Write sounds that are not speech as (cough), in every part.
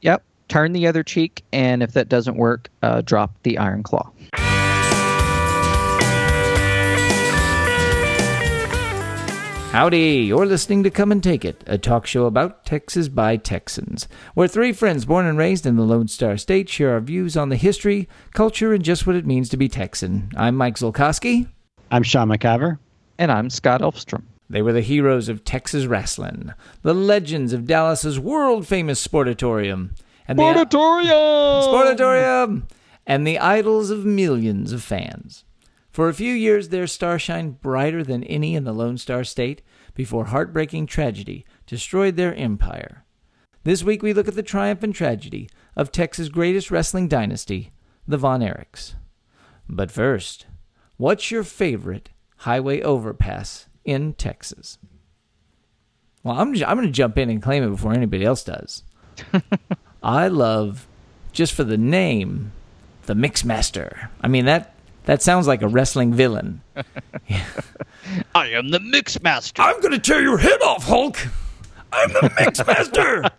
Yep. Turn the other cheek, and if that doesn't work, uh, drop the Iron Claw. Howdy, you're listening to Come and Take It, a talk show about Texas by Texans, where three friends born and raised in the Lone Star State share our views on the history, culture, and just what it means to be Texan. I'm Mike Zolkowski. I'm Sean McIver. And I'm Scott Elfstrom. They were the heroes of Texas wrestling, the legends of Dallas's world famous sportatorium. And sportatorium! The, sportatorium! And the idols of millions of fans. For a few years, their star shined brighter than any in the Lone Star State before heartbreaking tragedy destroyed their empire. This week, we look at the triumph and tragedy of Texas' greatest wrestling dynasty, the Von Erichs. But first, what's your favorite highway overpass in Texas? Well, I'm, I'm going to jump in and claim it before anybody else does. (laughs) I love, just for the name, the Mixmaster. I mean, that that sounds like a wrestling villain. (laughs) I am the Mixmaster. I'm going to tear your head off, Hulk. I'm the Mixmaster.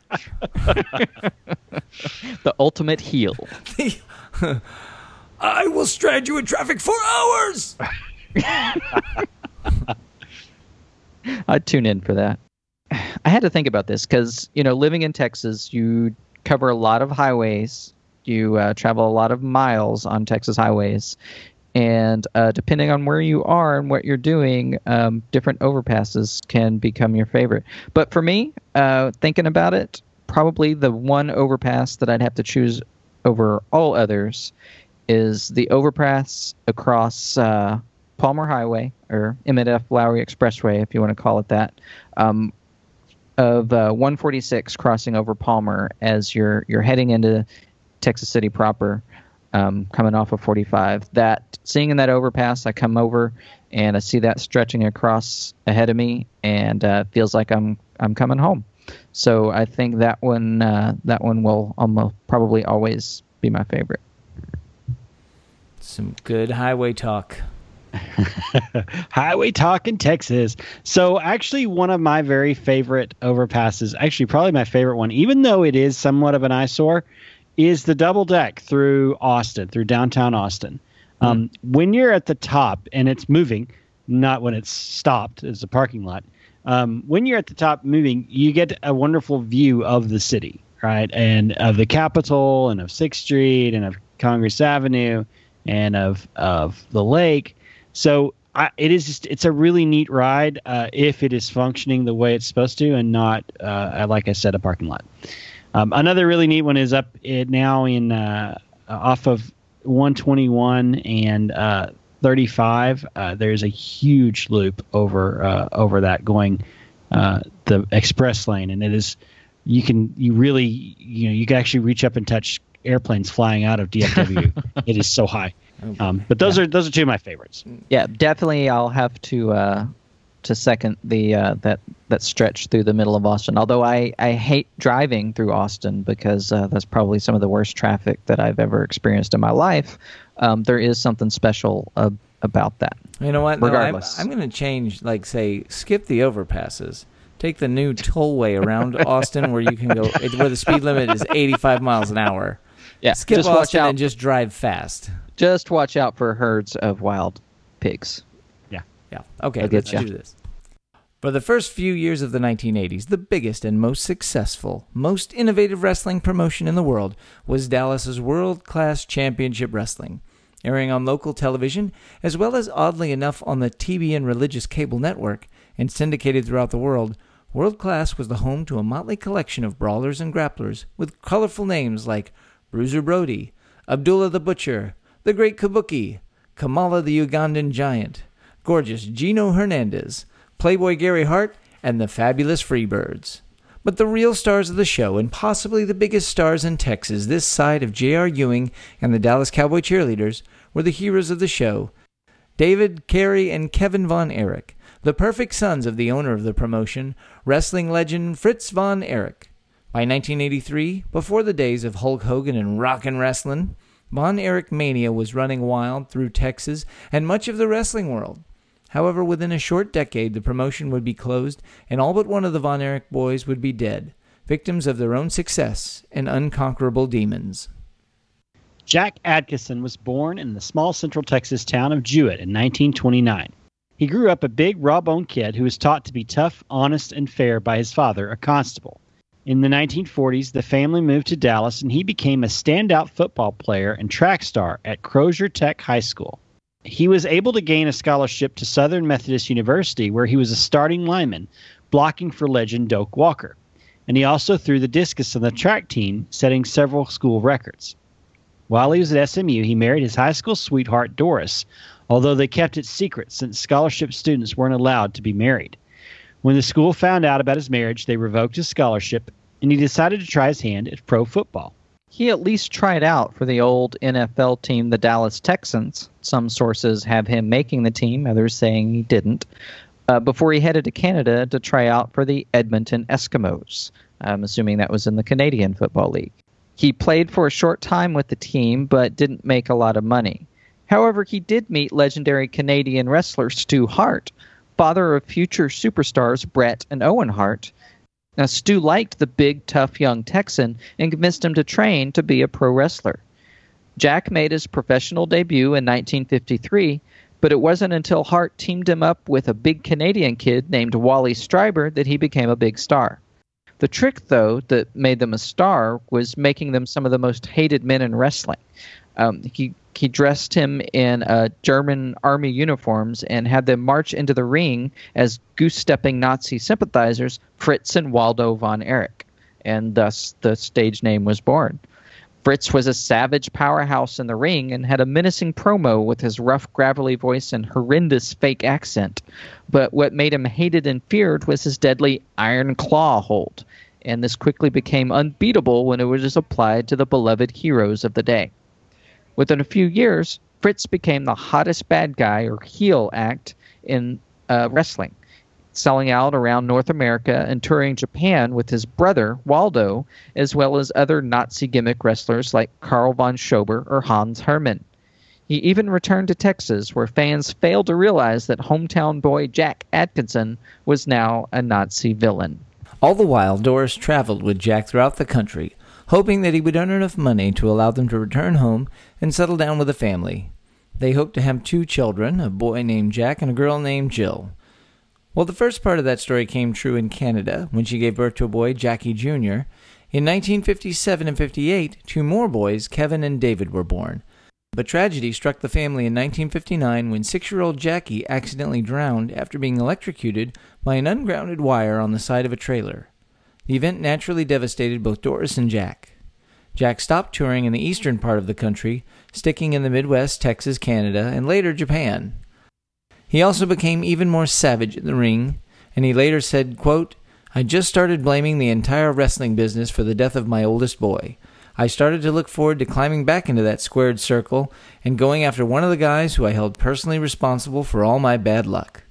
(laughs) the ultimate heel. I will strand you in traffic for hours. I'd tune in for that. (sighs) I had to think about this because, you know, living in Texas, you cover a lot of highways. You uh, travel a lot of miles on Texas highways and uh, depending on where you are and what you're doing, um, different overpasses can become your favorite. But for me, uh, thinking about it, probably the one overpass that I'd have to choose over all others is the overpass across uh, Palmer Highway or Emmett. Lowry Expressway, if you want to call it that, um, of uh, 146 crossing over Palmer as you're you're heading into Texas City proper um, coming off of 45. That seeing in that overpass, I come over and I see that stretching across ahead of me, and uh, feels like I'm I'm coming home. So I think that one uh, that one will almost probably always be my favorite. Some good highway talk. (laughs) highway talk in Texas. So actually, one of my very favorite overpasses, actually probably my favorite one, even though it is somewhat of an eyesore, is the double deck through Austin, through downtown Austin. Mm. Um, when you're at the top and it's moving, not when it's stopped as a parking lot. Um, when you're at the top moving, you get a wonderful view of the city, right? And of the Capitol and of Sixth Street and of Congress Avenue and of of the lake. So I, it is just, it's a really neat ride uh, if it is functioning the way it's supposed to and not uh, like I said a parking lot. Um, another really neat one is up it now in uh, off of 121 and uh, 35. Uh, there's a huge loop over uh, over that going uh, the express lane, and it is you can you really you know you can actually reach up and touch airplanes flying out of DFW. (laughs) it is so high. Um, but those yeah. are those are two of my favorites. Yeah, definitely. I'll have to uh, to second the uh, that that stretch through the middle of Austin. Although I, I hate driving through Austin because uh, that's probably some of the worst traffic that I've ever experienced in my life. Um, there is something special uh, about that. You know what? Regardless, no, I'm, I'm going to change. Like say, skip the overpasses. Take the new tollway around (laughs) Austin where you can go where the speed limit is 85 miles an hour. Yeah, skip just Austin and just drive fast. Just watch out for herds of wild pigs. Yeah. Yeah. Okay. Let's you. do this. For the first few years of the 1980s, the biggest and most successful, most innovative wrestling promotion in the world was Dallas's World Class Championship Wrestling. Airing on local television, as well as oddly enough on the TBN religious cable network, and syndicated throughout the world, World Class was the home to a motley collection of brawlers and grapplers with colorful names like Bruiser Brody, Abdullah the Butcher, the Great Kabuki, Kamala the Ugandan Giant, gorgeous Gino Hernandez, Playboy Gary Hart, and the fabulous Freebirds. But the real stars of the show, and possibly the biggest stars in Texas this side of J.R. Ewing and the Dallas Cowboy cheerleaders, were the heroes of the show David, Kerry, and Kevin Von Erich, the perfect sons of the owner of the promotion, wrestling legend Fritz Von Erich. By 1983, before the days of Hulk Hogan and Rock 'n' Wrestling, Von Erich mania was running wild through Texas and much of the wrestling world. However, within a short decade, the promotion would be closed, and all but one of the Von Erich boys would be dead, victims of their own success and unconquerable demons. Jack Adkisson was born in the small central Texas town of Jewett in 1929. He grew up a big, raw boned kid who was taught to be tough, honest, and fair by his father, a constable. In the 1940s, the family moved to Dallas and he became a standout football player and track star at Crozier Tech High School. He was able to gain a scholarship to Southern Methodist University, where he was a starting lineman, blocking for legend Doak Walker. And he also threw the discus on the track team, setting several school records. While he was at SMU, he married his high school sweetheart, Doris, although they kept it secret since scholarship students weren't allowed to be married. When the school found out about his marriage, they revoked his scholarship, and he decided to try his hand at pro football. He at least tried out for the old NFL team, the Dallas Texans. Some sources have him making the team, others saying he didn't. Uh, before he headed to Canada to try out for the Edmonton Eskimos. I'm assuming that was in the Canadian Football League. He played for a short time with the team, but didn't make a lot of money. However, he did meet legendary Canadian wrestler Stu Hart, father of future superstars Bret and Owen Hart. Now, Stu liked the big, tough young Texan and convinced him to train to be a pro wrestler. Jack made his professional debut in 1953, but it wasn't until Hart teamed him up with a big Canadian kid named Wally Streiber that he became a big star. The trick, though, that made them a star was making them some of the most hated men in wrestling. Um, he he dressed him in uh, German army uniforms and had them march into the ring as goose-stepping Nazi sympathizers, Fritz and Waldo von Erich, and thus the stage name was born. Fritz was a savage powerhouse in the ring and had a menacing promo with his rough, gravelly voice and horrendous fake accent. But what made him hated and feared was his deadly iron claw hold, and this quickly became unbeatable when it was applied to the beloved heroes of the day. Within a few years, Fritz became the hottest bad guy or heel act in uh, wrestling selling out around North America and touring Japan with his brother, Waldo, as well as other Nazi gimmick wrestlers like Karl von Schober or Hans Hermann. He even returned to Texas, where fans failed to realize that hometown boy Jack Atkinson was now a Nazi villain. All the while, Doris traveled with Jack throughout the country, hoping that he would earn enough money to allow them to return home and settle down with a family. They hoped to have two children, a boy named Jack and a girl named Jill. Well, the first part of that story came true in Canada when she gave birth to a boy, Jackie Jr. In 1957 and 58, two more boys, Kevin and David, were born. But tragedy struck the family in 1959 when six year old Jackie accidentally drowned after being electrocuted by an ungrounded wire on the side of a trailer. The event naturally devastated both Doris and Jack. Jack stopped touring in the eastern part of the country, sticking in the Midwest, Texas, Canada, and later Japan. He also became even more savage in the ring, and he later said, quote, I just started blaming the entire wrestling business for the death of my oldest boy. I started to look forward to climbing back into that squared circle and going after one of the guys who I held personally responsible for all my bad luck.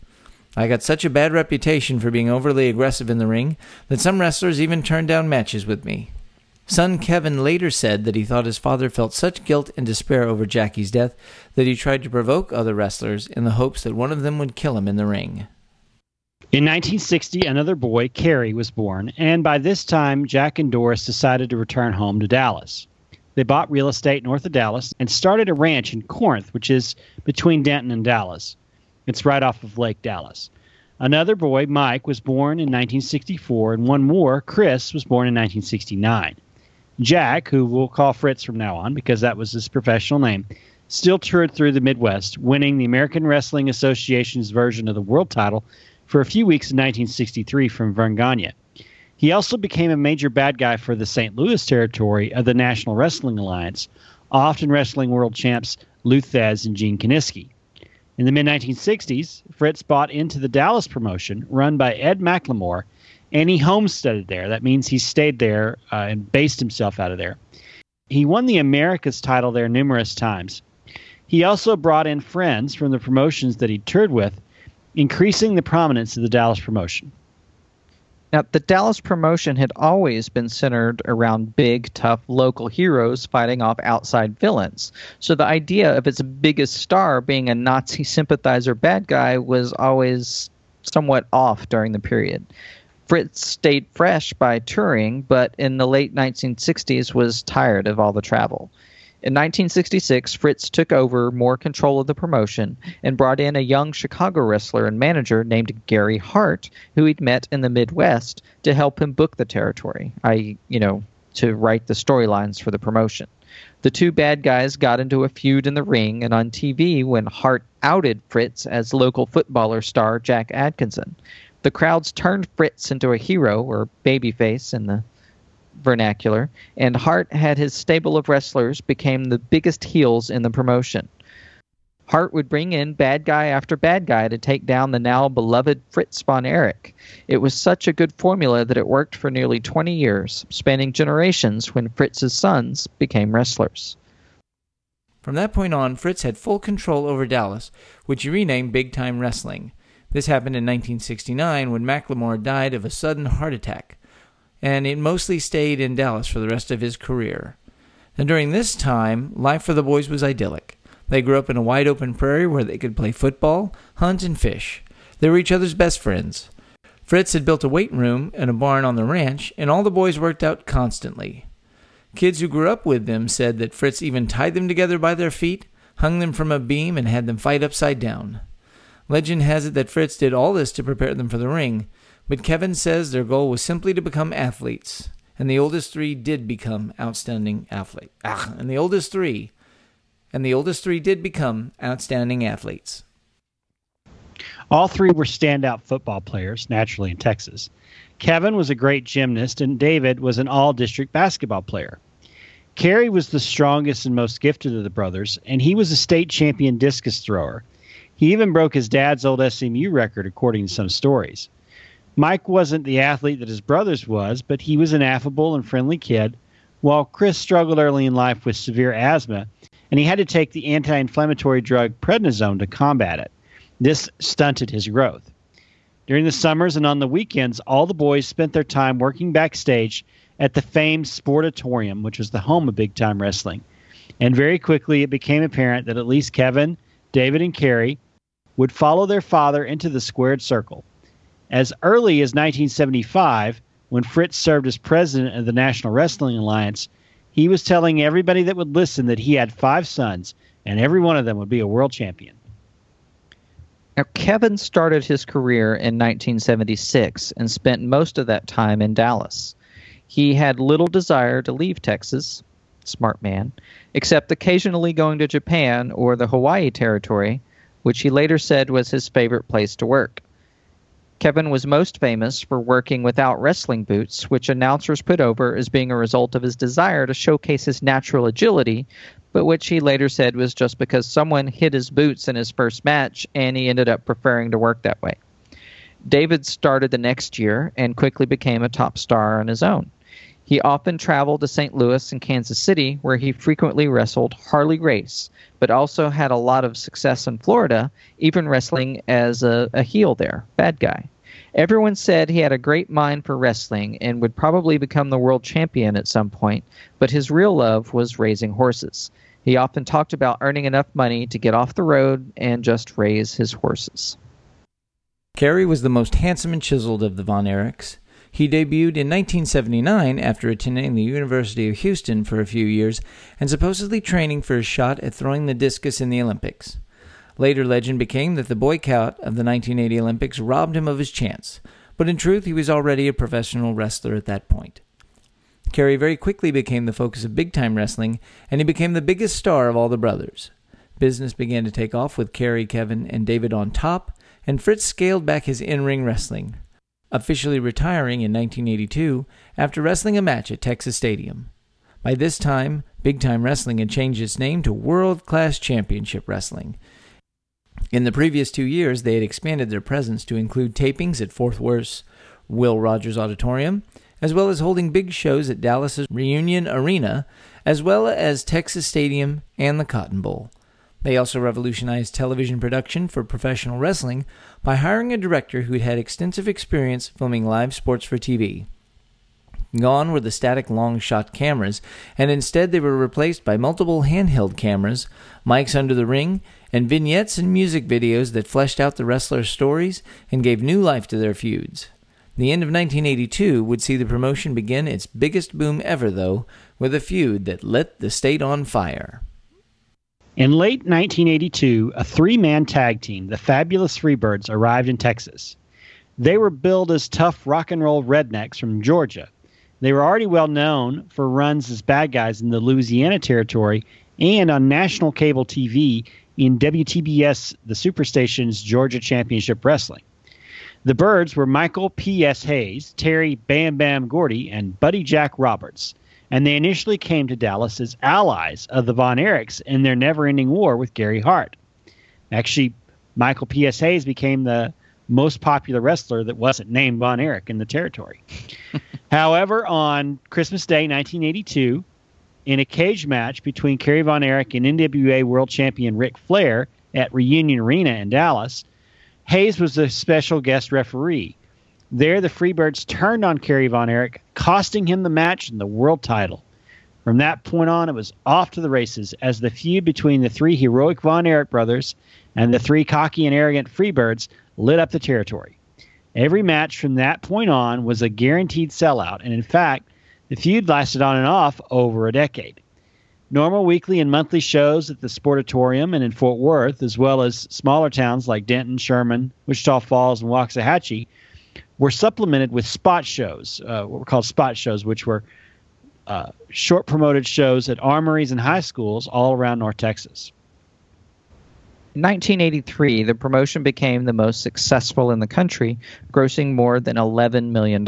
I got such a bad reputation for being overly aggressive in the ring that some wrestlers even turned down matches with me. Son Kevin later said that he thought his father felt such guilt and despair over Jackie's death that he tried to provoke other wrestlers in the hopes that one of them would kill him in the ring. In 1960, another boy, Kerry, was born, and by this time, Jack and Doris decided to return home to Dallas. They bought real estate north of Dallas and started a ranch in Corinth, which is between Denton and Dallas. It's right off of Lake Dallas. Another boy, Mike, was born in 1964, and one more, Chris, was born in 1969. Jack, who we'll call Fritz from now on because that was his professional name, still toured through the Midwest, winning the American Wrestling Association's version of the world title for a few weeks in 1963 from Verne Gagne. He also became a major bad guy for the St. Louis territory of the National Wrestling Alliance, often wrestling world champs Lou Thesz and Gene Kiniski. In the mid 1960s, Fritz bought into the Dallas promotion run by Ed McLemore and he homesteaded there. That means he stayed there uh, and based himself out of there. He won the Americas title there numerous times. He also brought in friends from the promotions that he toured with, increasing the prominence of the Dallas promotion. Now, the Dallas promotion had always been centered around big, tough local heroes fighting off outside villains. So the idea of its biggest star being a Nazi sympathizer bad guy was always somewhat off during the period. Fritz stayed fresh by touring, but in the late 1960s was tired of all the travel. In 1966, Fritz took over more control of the promotion and brought in a young Chicago wrestler and manager named Gary Hart, who he'd met in the Midwest, to help him book the territory. I, you know, to write the storylines for the promotion. The two bad guys got into a feud in the ring and on TV when Hart outed Fritz as local footballer star Jack Atkinson. The crowds turned Fritz into a hero, or babyface in the vernacular, and Hart had his stable of wrestlers became the biggest heels in the promotion. Hart would bring in bad guy after bad guy to take down the now beloved Fritz von Erich. It was such a good formula that it worked for nearly 20 years, spanning generations when Fritz's sons became wrestlers. From that point on, Fritz had full control over Dallas, which he renamed Big Time Wrestling. This happened in 1969 when McLemore died of a sudden heart attack and it mostly stayed in Dallas for the rest of his career. And during this time, life for the boys was idyllic. They grew up in a wide open prairie where they could play football, hunt, and fish. They were each other's best friends. Fritz had built a weight room and a barn on the ranch, and all the boys worked out constantly. Kids who grew up with them said that Fritz even tied them together by their feet, hung them from a beam, and had them fight upside down. Legend has it that Fritz did all this to prepare them for the ring, but Kevin says their goal was simply to become athletes, and the oldest three did become outstanding athletes. Ah, and the oldest three, and the oldest three did become outstanding athletes. All three were standout football players, naturally in Texas. Kevin was a great gymnast, and David was an all district basketball player. Kerry was the strongest and most gifted of the brothers, and he was a state champion discus thrower. He even broke his dad's old SMU record, according to some stories. Mike wasn't the athlete that his brothers was, but he was an affable and friendly kid, while Chris struggled early in life with severe asthma, and he had to take the anti inflammatory drug prednisone to combat it. This stunted his growth. During the summers and on the weekends, all the boys spent their time working backstage at the famed Sportatorium, which was the home of big time wrestling. And very quickly, it became apparent that at least Kevin, David, and Kerry would follow their father into the squared circle. As early as 1975, when Fritz served as president of the National Wrestling Alliance, he was telling everybody that would listen that he had five sons and every one of them would be a world champion. Now, Kevin started his career in 1976 and spent most of that time in Dallas. He had little desire to leave Texas, smart man, except occasionally going to Japan or the Hawaii Territory, which he later said was his favorite place to work. Kevin was most famous for working without wrestling boots, which announcers put over as being a result of his desire to showcase his natural agility, but which he later said was just because someone hit his boots in his first match and he ended up preferring to work that way. David started the next year and quickly became a top star on his own. He often traveled to St. Louis and Kansas City, where he frequently wrestled Harley Race, but also had a lot of success in Florida, even wrestling as a, a heel there, bad guy. Everyone said he had a great mind for wrestling and would probably become the world champion at some point, but his real love was raising horses. He often talked about earning enough money to get off the road and just raise his horses. Kerry was the most handsome and chiseled of the Von Erichs. He debuted in 1979 after attending the University of Houston for a few years and supposedly training for a shot at throwing the discus in the Olympics. Later legend became that the boycott of the 1980 Olympics robbed him of his chance, but in truth he was already a professional wrestler at that point. Kerry very quickly became the focus of big time wrestling, and he became the biggest star of all the brothers. Business began to take off with Kerry, Kevin, and David on top, and Fritz scaled back his in ring wrestling, officially retiring in 1982 after wrestling a match at Texas Stadium. By this time, Big Time Wrestling had changed its name to World Class Championship Wrestling. In the previous two years, they had expanded their presence to include tapings at Fort Worth's Will Rogers Auditorium, as well as holding big shows at Dallas's Reunion Arena, as well as Texas Stadium and the Cotton Bowl. They also revolutionized television production for professional wrestling by hiring a director who had extensive experience filming live sports for TV. Gone were the static long shot cameras, and instead they were replaced by multiple handheld cameras, mics under the ring, and vignettes and music videos that fleshed out the wrestlers' stories and gave new life to their feuds. The end of 1982 would see the promotion begin its biggest boom ever, though, with a feud that lit the state on fire. In late 1982, a three man tag team, the Fabulous Freebirds, arrived in Texas. They were billed as tough rock and roll rednecks from Georgia. They were already well known for runs as bad guys in the Louisiana Territory and on national cable TV in WTBS, the Superstation's Georgia Championship Wrestling. The Birds were Michael P.S. Hayes, Terry Bam Bam Gordy, and Buddy Jack Roberts, and they initially came to Dallas as allies of the Von Erichs in their never ending war with Gary Hart. Actually, Michael P.S. Hayes became the most popular wrestler that wasn't named Von Erich in the territory. (laughs) However, on Christmas Day 1982, in a cage match between Kerry Von Erich and NWA World Champion Ric Flair at Reunion Arena in Dallas, Hayes was the special guest referee. There, the Freebirds turned on Kerry Von Erich, costing him the match and the world title. From that point on, it was off to the races as the feud between the three heroic Von Erich brothers and the three cocky and arrogant Freebirds lit up the territory. Every match from that point on was a guaranteed sellout, and in fact, the feud lasted on and off over a decade. Normal weekly and monthly shows at the Sportatorium and in Fort Worth, as well as smaller towns like Denton, Sherman, Wichita Falls, and Waxahachie, were supplemented with spot shows, uh, what were called spot shows, which were uh, short promoted shows at armories and high schools all around North Texas. In 1983, the promotion became the most successful in the country, grossing more than $11 million.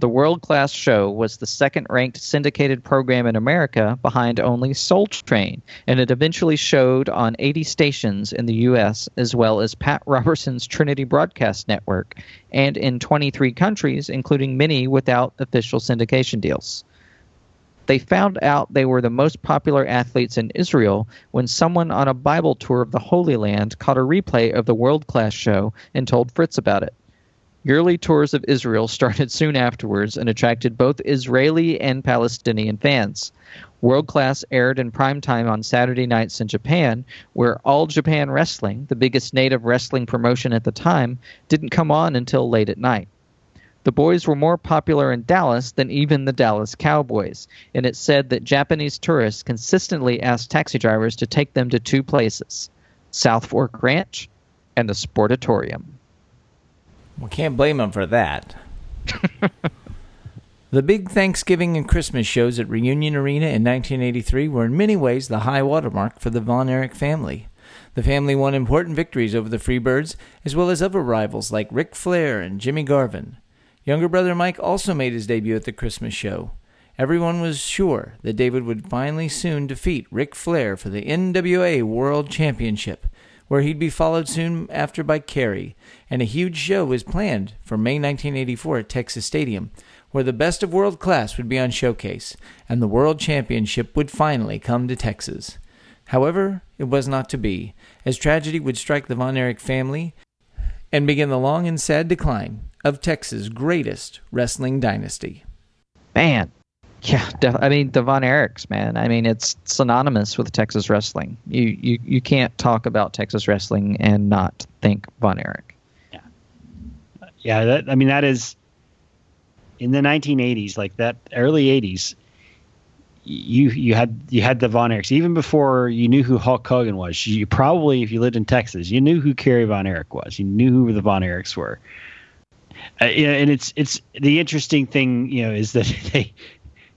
The World Class Show was the second ranked syndicated program in America behind only Soul Train, and it eventually showed on 80 stations in the U.S., as well as Pat Robertson's Trinity Broadcast Network, and in 23 countries, including many without official syndication deals. They found out they were the most popular athletes in Israel when someone on a Bible tour of the Holy Land caught a replay of the World Class Show and told Fritz about it. Yearly tours of Israel started soon afterwards and attracted both Israeli and Palestinian fans. World Class aired in prime time on Saturday nights in Japan, where All Japan Wrestling, the biggest native wrestling promotion at the time, didn't come on until late at night. The boys were more popular in Dallas than even the Dallas Cowboys, and it's said that Japanese tourists consistently asked taxi drivers to take them to two places South Fork Ranch and the Sportatorium. We can't blame them for that. (laughs) the big Thanksgiving and Christmas shows at Reunion Arena in 1983 were in many ways the high watermark for the Von Erich family. The family won important victories over the Freebirds, as well as other rivals like Ric Flair and Jimmy Garvin. Younger brother Mike also made his debut at the Christmas show. Everyone was sure that David would finally soon defeat Ric Flair for the NWA World Championship, where he'd be followed soon after by Kerry, and a huge show was planned for May 1984 at Texas Stadium, where the best of world class would be on showcase, and the World Championship would finally come to Texas. However, it was not to be, as tragedy would strike the Von Erich family and begin the long and sad decline of Texas' greatest wrestling dynasty. Man, yeah, I mean the Von Erichs, man. I mean it's synonymous with Texas wrestling. You you you can't talk about Texas wrestling and not think Von Erich. Yeah. That I mean that is in the 1980s, like that early 80s. You you had you had the Von Erichs even before you knew who Hulk Hogan was. You probably, if you lived in Texas, you knew who Kerry Von Erich was. You knew who the Von Erichs were. Uh, and it's it's the interesting thing, you know, is that (laughs) they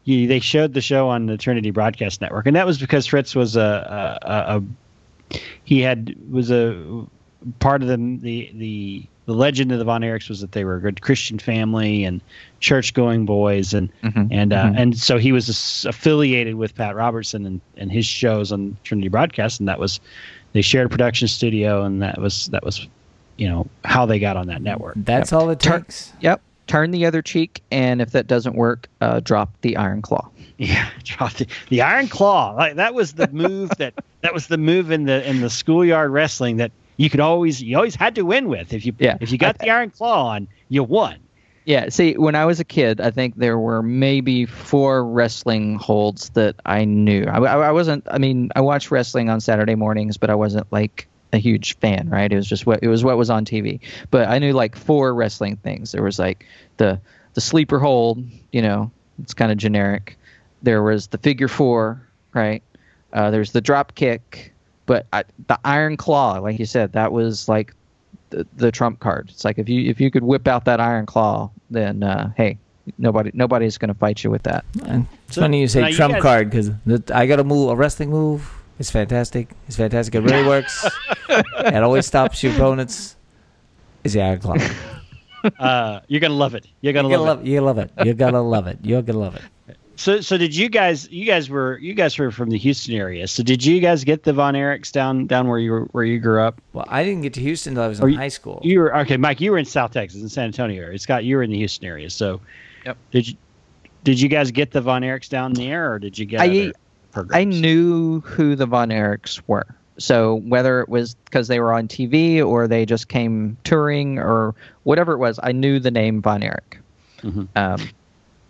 you, they showed the show on the Trinity Broadcast Network, and that was because Fritz was a, a, a he had was a part of the the the the legend of the Von Erichs was that they were a good Christian family and church going boys and mm-hmm, and uh, mm-hmm. and so he was affiliated with Pat Robertson and, and his shows on Trinity Broadcast and that was they shared a production studio and that was that was you know how they got on that network. That's yep. all it takes. Yep turn the other cheek, and if that doesn't work, uh, drop the iron claw. Yeah, (laughs) drop the, the iron claw. Like that was the move that that was the move in the in the schoolyard wrestling that you could always you always had to win with. If you yeah. if you got I, the iron claw on, you won. Yeah, see, when I was a kid, I think there were maybe four wrestling holds that I knew. I, I, I wasn't. I mean, I watched wrestling on Saturday mornings, but I wasn't like a huge fan, right? It was just what it was what was on TV. But I knew like four wrestling things. There was like the the sleeper hold, you know, it's kind of generic. There was the figure four, right? Uh, there's the drop kick, but I, the iron claw, like you said, that was like the, the trump card. It's like if you if you could whip out that iron claw, then uh, hey, nobody nobody's going to fight you with that. And it's so, funny you say trump you guys, card because I got a move, a wrestling move. It's fantastic. It's fantastic. It really works. (laughs) it always stops your opponents. Is the iron claw. (laughs) Uh, you're gonna love it. You're gonna, you're love, love it. You love it. You're gonna love it. You're gonna love it. So, so did you guys? You guys were you guys were from the Houston area. So, did you guys get the Von Erichs down down where you were, where you grew up? Well, I didn't get to Houston until I was in high school. You were okay, Mike. You were in South Texas, in San Antonio area. Scott, you were in the Houston area. So, yep. Did you did you guys get the Von Erichs down there, or did you get? I I knew who the Von Erichs were. So whether it was because they were on TV or they just came touring or whatever it was, I knew the name Von Erich. Mm-hmm. Um,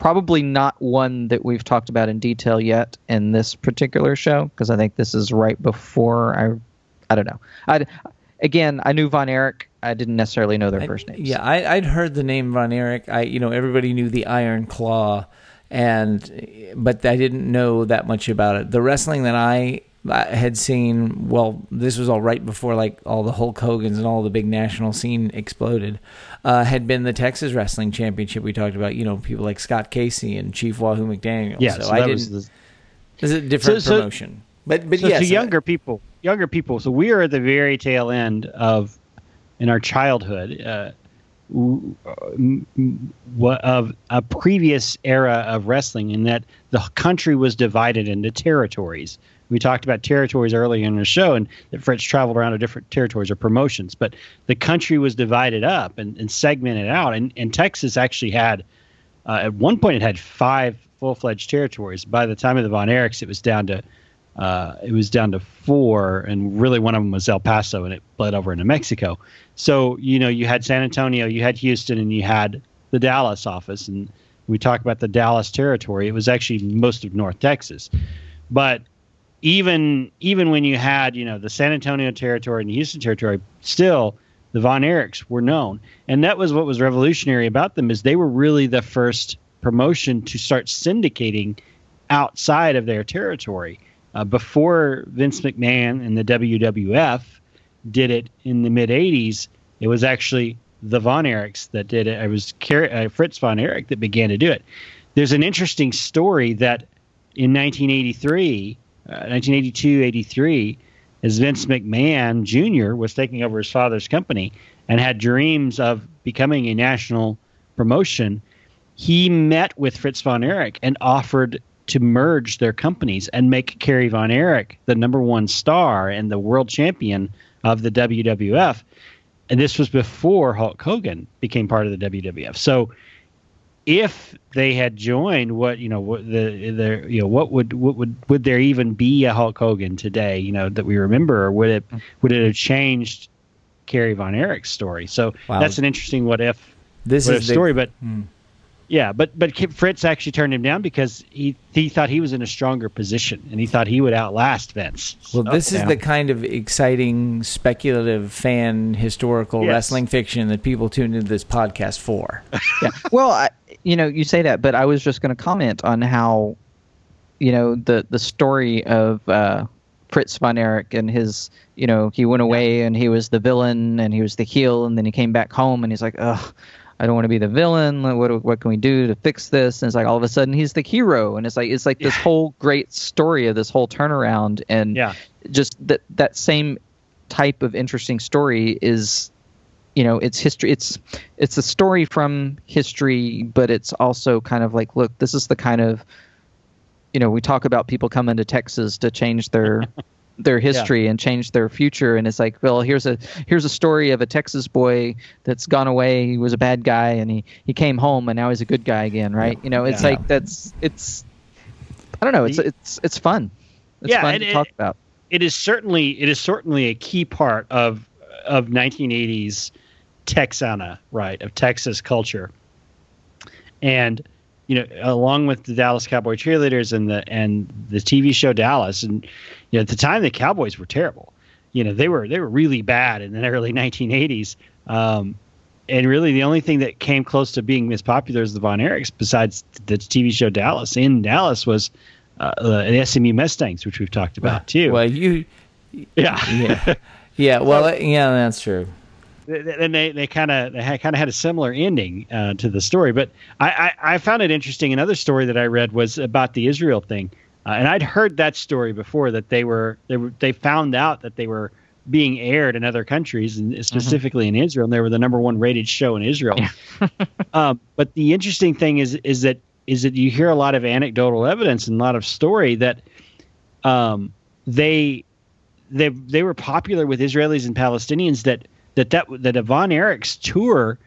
probably not one that we've talked about in detail yet in this particular show because I think this is right before I. I don't know. I again, I knew Von Erich. I didn't necessarily know their I, first names. Yeah, I, would heard the name Von Erich. I, you know, everybody knew the Iron Claw, and but I didn't know that much about it. The wrestling that I I had seen, well, this was all right before like all the Hulk Hogan's and all the big national scene exploded. Uh, had been the Texas Wrestling Championship we talked about. You know, people like Scott Casey and Chief Wahoo McDaniel. Yeah, so, so I didn't. The, it's a different so, promotion, but but so yes, to younger people, younger people. So we are at the very tail end of in our childhood. Uh, of a previous era of wrestling in that the country was divided into territories we talked about territories earlier in the show, and that Fritz traveled around to different territories or promotions. But the country was divided up and, and segmented out, and, and Texas actually had uh, at one point it had five full fledged territories. By the time of the Von Erichs, it was down to uh, it was down to four, and really one of them was El Paso, and it bled over into Mexico. So you know you had San Antonio, you had Houston, and you had the Dallas office, and we talk about the Dallas territory. It was actually most of North Texas, but even even when you had you know the San Antonio territory and the Houston territory, still the Von Erichs were known, and that was what was revolutionary about them is they were really the first promotion to start syndicating outside of their territory. Uh, before Vince McMahon and the WWF did it in the mid '80s, it was actually the Von Erichs that did it. It was Car- uh, Fritz Von Erich that began to do it. There's an interesting story that in 1983 1982 uh, 83 as Vince McMahon Jr. was taking over his father's company and had dreams of becoming a national promotion, he met with Fritz von Erich and offered to merge their companies and make Kerry von Erich the number one star and the world champion of the WWF. And this was before Hulk Hogan became part of the WWF. So if they had joined what you know what the the you know what would what would would there even be a Hulk Hogan today you know that we remember or would it would it have changed Kerry Von Erich's story so wow. that's an interesting what if this what is if story but hmm. Yeah, but but Fritz actually turned him down because he he thought he was in a stronger position and he thought he would outlast Vince. Well, so, this is the kind of exciting, speculative, fan historical yes. wrestling fiction that people tune into this podcast for. (laughs) yeah. Well, I, you know, you say that, but I was just going to comment on how, you know, the the story of uh, Fritz von Erich and his, you know, he went away yeah. and he was the villain and he was the heel and then he came back home and he's like, ugh I don't want to be the villain. What what can we do to fix this? And it's like all of a sudden he's the hero, and it's like it's like this whole great story of this whole turnaround, and yeah. just that that same type of interesting story is, you know, it's history. It's it's a story from history, but it's also kind of like, look, this is the kind of, you know, we talk about people coming to Texas to change their (laughs) their history yeah. and change their future. And it's like well here's a here's a story of a texas boy that's gone away. He was a bad guy and he he came home and now he's a good guy again right? You know it's yeah. like that's it's i don't know. It's it's it's fun. It's yeah, fun to it, talk about. it is certainly it is certainly a key part of of 1980s texana right of texas culture. And you know, along with the Dallas Cowboy cheerleaders and the and the TV show Dallas, and you know, at the time the Cowboys were terrible, you know they were they were really bad in the (laughs) early 1980s. Um, and really, the only thing that came close to being as popular as the Von Erichs, besides the TV show Dallas in Dallas, was uh, the SMU Mustangs, which we've talked about too. Well, you, yeah, yeah, yeah. Well, (laughs) yeah, that's true. And they they kind of they kind of had a similar ending uh, to the story, but I, I, I found it interesting. Another story that I read was about the Israel thing, uh, and I'd heard that story before that they were they were they found out that they were being aired in other countries and mm-hmm. specifically mm-hmm. in Israel. And they were the number one rated show in Israel. (laughs) um, but the interesting thing is is that is that you hear a lot of anecdotal evidence and a lot of story that um, they they they were popular with Israelis and Palestinians that that that that a Von Erichs tour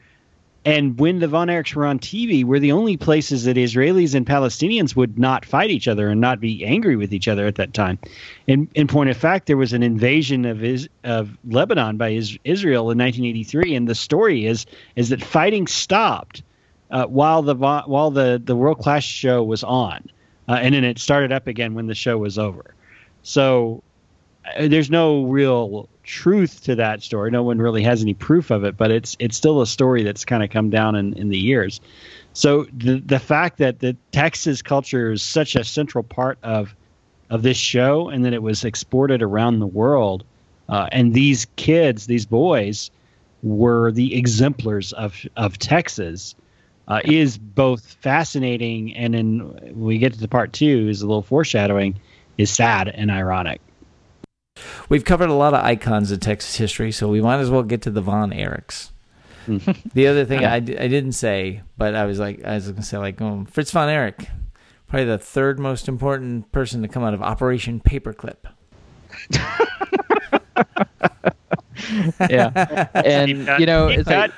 and when the Von Erichs were on TV, were the only places that Israelis and Palestinians would not fight each other and not be angry with each other at that time. In, in point of fact, there was an invasion of is, of Lebanon by is, Israel in 1983, and the story is is that fighting stopped uh, while the while the the world class show was on, uh, and then it started up again when the show was over. So there's no real truth to that story. No one really has any proof of it, but it's it's still a story that's kind of come down in, in the years. So the the fact that the Texas culture is such a central part of of this show, and that it was exported around the world, uh, and these kids, these boys, were the exemplars of of Texas. Uh, is both fascinating and in when we get to the part two is a little foreshadowing is sad and ironic We've covered a lot of icons of Texas history, so we might as well get to the Von Erichs. Hmm. the other thing (laughs) I, I didn't say, but I was like, I was going to say, like, um, Fritz von Erich, probably the third most important person to come out of Operation Paperclip. (laughs) yeah, (laughs) and you know, it's like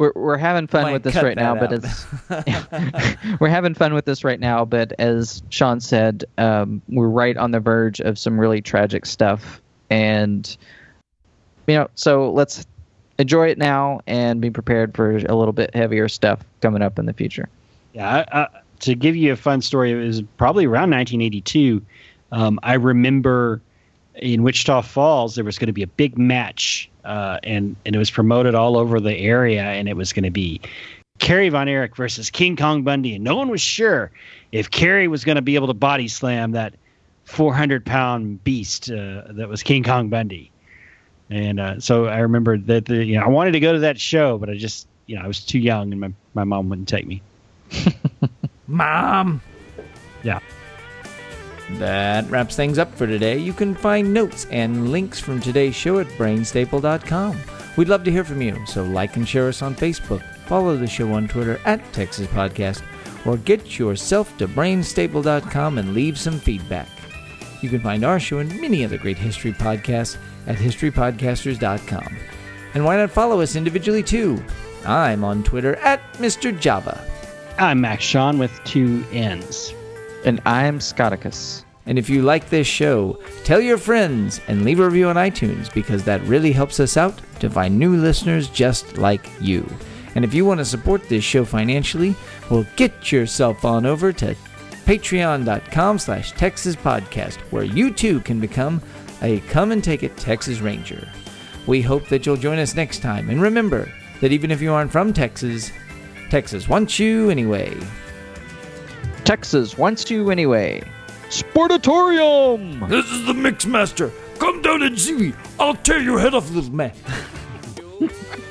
we're we're having fun with this right now, out. but it's (laughs) (laughs) we're having fun with this right now. But as Sean said, um, we're right on the verge of some really tragic stuff, and you know, so let's enjoy it now and be prepared for a little bit heavier stuff coming up in the future. Yeah, uh, to give you a fun story, it was probably around 1982. Um, I remember in Wichita Falls there was going to be a big match uh, and and it was promoted all over the area, and it was going to be Kerry Von Erich versus King Kong Bundy, and no one was sure if Kerry was going to be able to body slam that 400 pound beast uh, that was King Kong Bundy. And uh, so I remember that the, you know I wanted to go to that show, but I just you know I was too young, and my my mom wouldn't take me. (laughs) mom. Yeah. That wraps things up for today. You can find notes and links from today's show at brainstaple.com. We'd love to hear from you, so like and share us on Facebook, follow the show on Twitter at Texas Podcast, or get yourself to brainstaple.com and leave some feedback. You can find our show and many other great history podcasts at historypodcasters.com. And why not follow us individually too? I'm on Twitter at Mr. Java. I'm Max Sean with two N's. And I'm Scotticus. And if you like this show, tell your friends and leave a review on iTunes because that really helps us out to find new listeners just like you. And if you want to support this show financially, well, get yourself on over to patreon.com slash Texas Podcast, where you too can become a Come and Take It Texas Ranger. We hope that you'll join us next time. And remember that even if you aren't from Texas, Texas wants you anyway. Texas wants you anyway. Sportatorium! This is the Mixmaster. Come down and see me. I'll tear your head off, little man. (laughs)